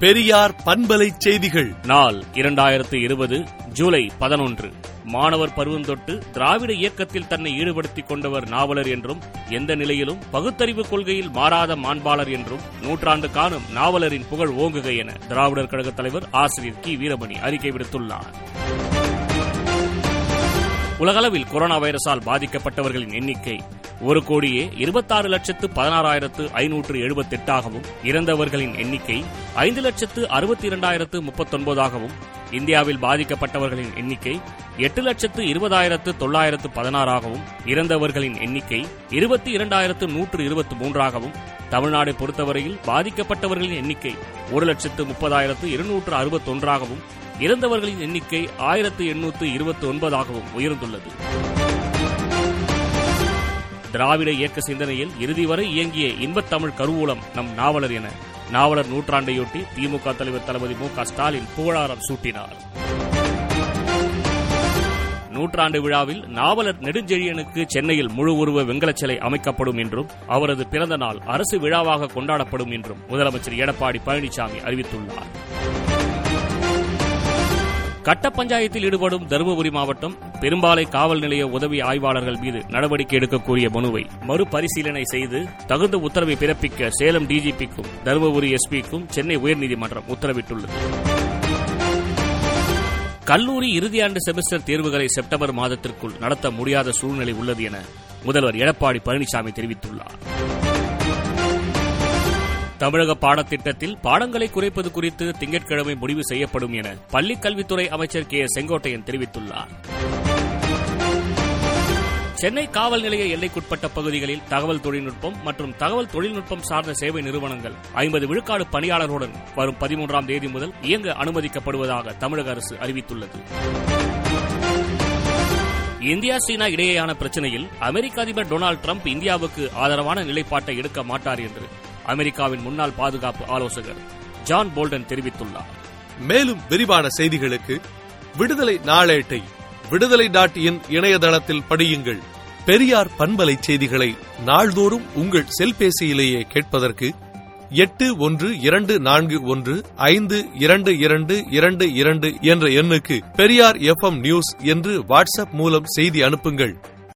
பெரியார் பண்பலை செய்திகள். நாள் இரண்டாயிரத்து இருபது ஜூலை பதினொன்று. மாணவர் பருவம் தொட்டு திராவிட இயக்கத்தில் தன்னை ஈடுபடுத்திக் கொண்டவர் நாவலர் என்றும் எந்த நிலையிலும் பகுத்தறிவு கொள்கையில் மாறாத மாண்பாளர் என்றும் நூற்றாண்டு காணும் நாவலரின் புகழ் ஓங்குக என திராவிடர் கழக தலைவர் ஆசிரியர் கி. வீரமணி அறிக்கை விடுத்துள்ளார். உலகளவில் கொரோனா வைரஸால் பாதிக்கப்பட்டவர்களின் எண்ணிக்கை ஒரு கோடியே இருபத்தாறு லட்சத்து பதினாறாயிரத்து ஐநூற்று எழுபத்தெட்டாகவும் இறந்தவர்களின் எண்ணிக்கை ஐந்து லட்சத்து அறுபத்தி இரண்டாயிரத்து முப்பத்தொன்பதாகவும் இந்தியாவில் பாதிக்கப்பட்டவர்களின் எண்ணிக்கை எட்டு லட்சத்து இருபதாயிரத்து தொள்ளாயிரத்து பதினாறாகவும் இறந்தவர்களின் எண்ணிக்கை இருபத்தி இரண்டாயிரத்து நூற்று இருபத்தி மூன்றாகவும் தமிழ்நாடை பொறுத்தவரையில் பாதிக்கப்பட்டவர்களின் எண்ணிக்கை ஒரு லட்சத்து முப்பதாயிரத்து இருநூற்று அறுபத்தொன்றாகவும் இறந்தவர்களின் எண்ணிக்கை ஆயிரத்து எண்ணூற்று இருபத்தி ஒன்பதாகவும் உயர்ந்துள்ளது. திராவிட இயக்க சிந்தனையில் இறுதி வரை இயங்கிய இன்பத் தமிழ் கருவூலம் நம் நாவலர் என நாவலர் நூற்றாண்டையொட்டி திமுக தலைவர் தளபதி மு க ஸ்டாலின் புகழாரம் சூட்டினார். நூற்றாண்டு விழாவில் நாவலர் நெடுஞ்செழியனுக்கு சென்னையில் முழு உருவ வெங்கலச் சிலை அமைக்கப்படும் என்றும் அவரது பிறந்த நாள் அரசு விழாவாக கொண்டாடப்படும் என்றும் முதலமைச்சர் எடப்பாடி பழனிசாமி அறிவித்துள்ளார். கட்ட பஞ்சாயத்தில் ஈடுபடும் தருமபுரி மாவட்டம் பெரும்பாலை காவல் நிலைய உதவி ஆய்வாளர்கள் மீது நடவடிக்கை எடுக்கக்கூடிய மனுவை மறுபரிசீலனை செய்து தகுந்த உத்தரவை பிறப்பிக்க சேலம் டிஜிபிக்கும் தருமபுரி எஸ்பிக்கும் சென்னை உயர்நீதிமன்றம் உத்தரவிட்டுள்ளது. கல்லூரி இறுதியாண்டு செமஸ்டர் தேர்வுகளை செப்டம்பர் மாதத்திற்குள் நடத்த முடியாத சூழ்நிலை உள்ளது என முதல்வர் எடப்பாடி பழனிசாமி தெரிவித்துள்ளார். தமிழக பாடத்திட்டத்தில் பாடங்களை குறைப்பது குறித்து திங்கட்கிழமை முடிவு செய்யப்படும் என பள்ளிக் கல்வித்துறை அமைச்சர் கே செங்கோட்டையன் தெரிவித்துள்ளார். சென்னை காவல் நிலைய எல்லைக்குட்பட்ட பகுதிகளில் தகவல் தொழில்நுட்பம் மற்றும் தகவல் தொழில்நுட்பம் சார்ந்த சேவை நிறுவனங்கள் ஐம்பது விழுக்காடு பணியாளர்களுடன் வரும் பதிமூன்றாம் தேதி முதல் இயங்க அனுமதிக்கப்படுவதாக தமிழக அரசு அறிவித்துள்ளது. இந்தியா சீனா இடையேயான பிரச்சனையில் அமெரிக்க அதிபர் டொனால்டு டிரம்ப் இந்தியாவுக்கு ஆதரவான நிலைப்பாட்டை எடுக்க மாட்டார் என்று அமெரிக்காவின் முன்னாள் பாதுகாப்பு ஆலோசகர் ஜான் போல்டன் தெரிவித்துள்ளார். மேலும் விரிவான செய்திகளுக்கு விடுதலை நாளேட்டை விடுதலை டாட் இன் இணையதளத்தில் படியுங்கள். பெரியார் பண்பலை செய்திகளை நாள்தோறும் உங்கள் செல்பேசியிலேயே கேட்பதற்கு எட்டு ஒன்று இரண்டு நான்கு ஒன்று ஐந்து இரண்டு இரண்டு இரண்டு இரண்டு என்ற எண்ணுக்கு பெரியார் எஃப் நியூஸ் என்று வாட்ஸ்அப் மூலம் செய்தி அனுப்புங்கள்.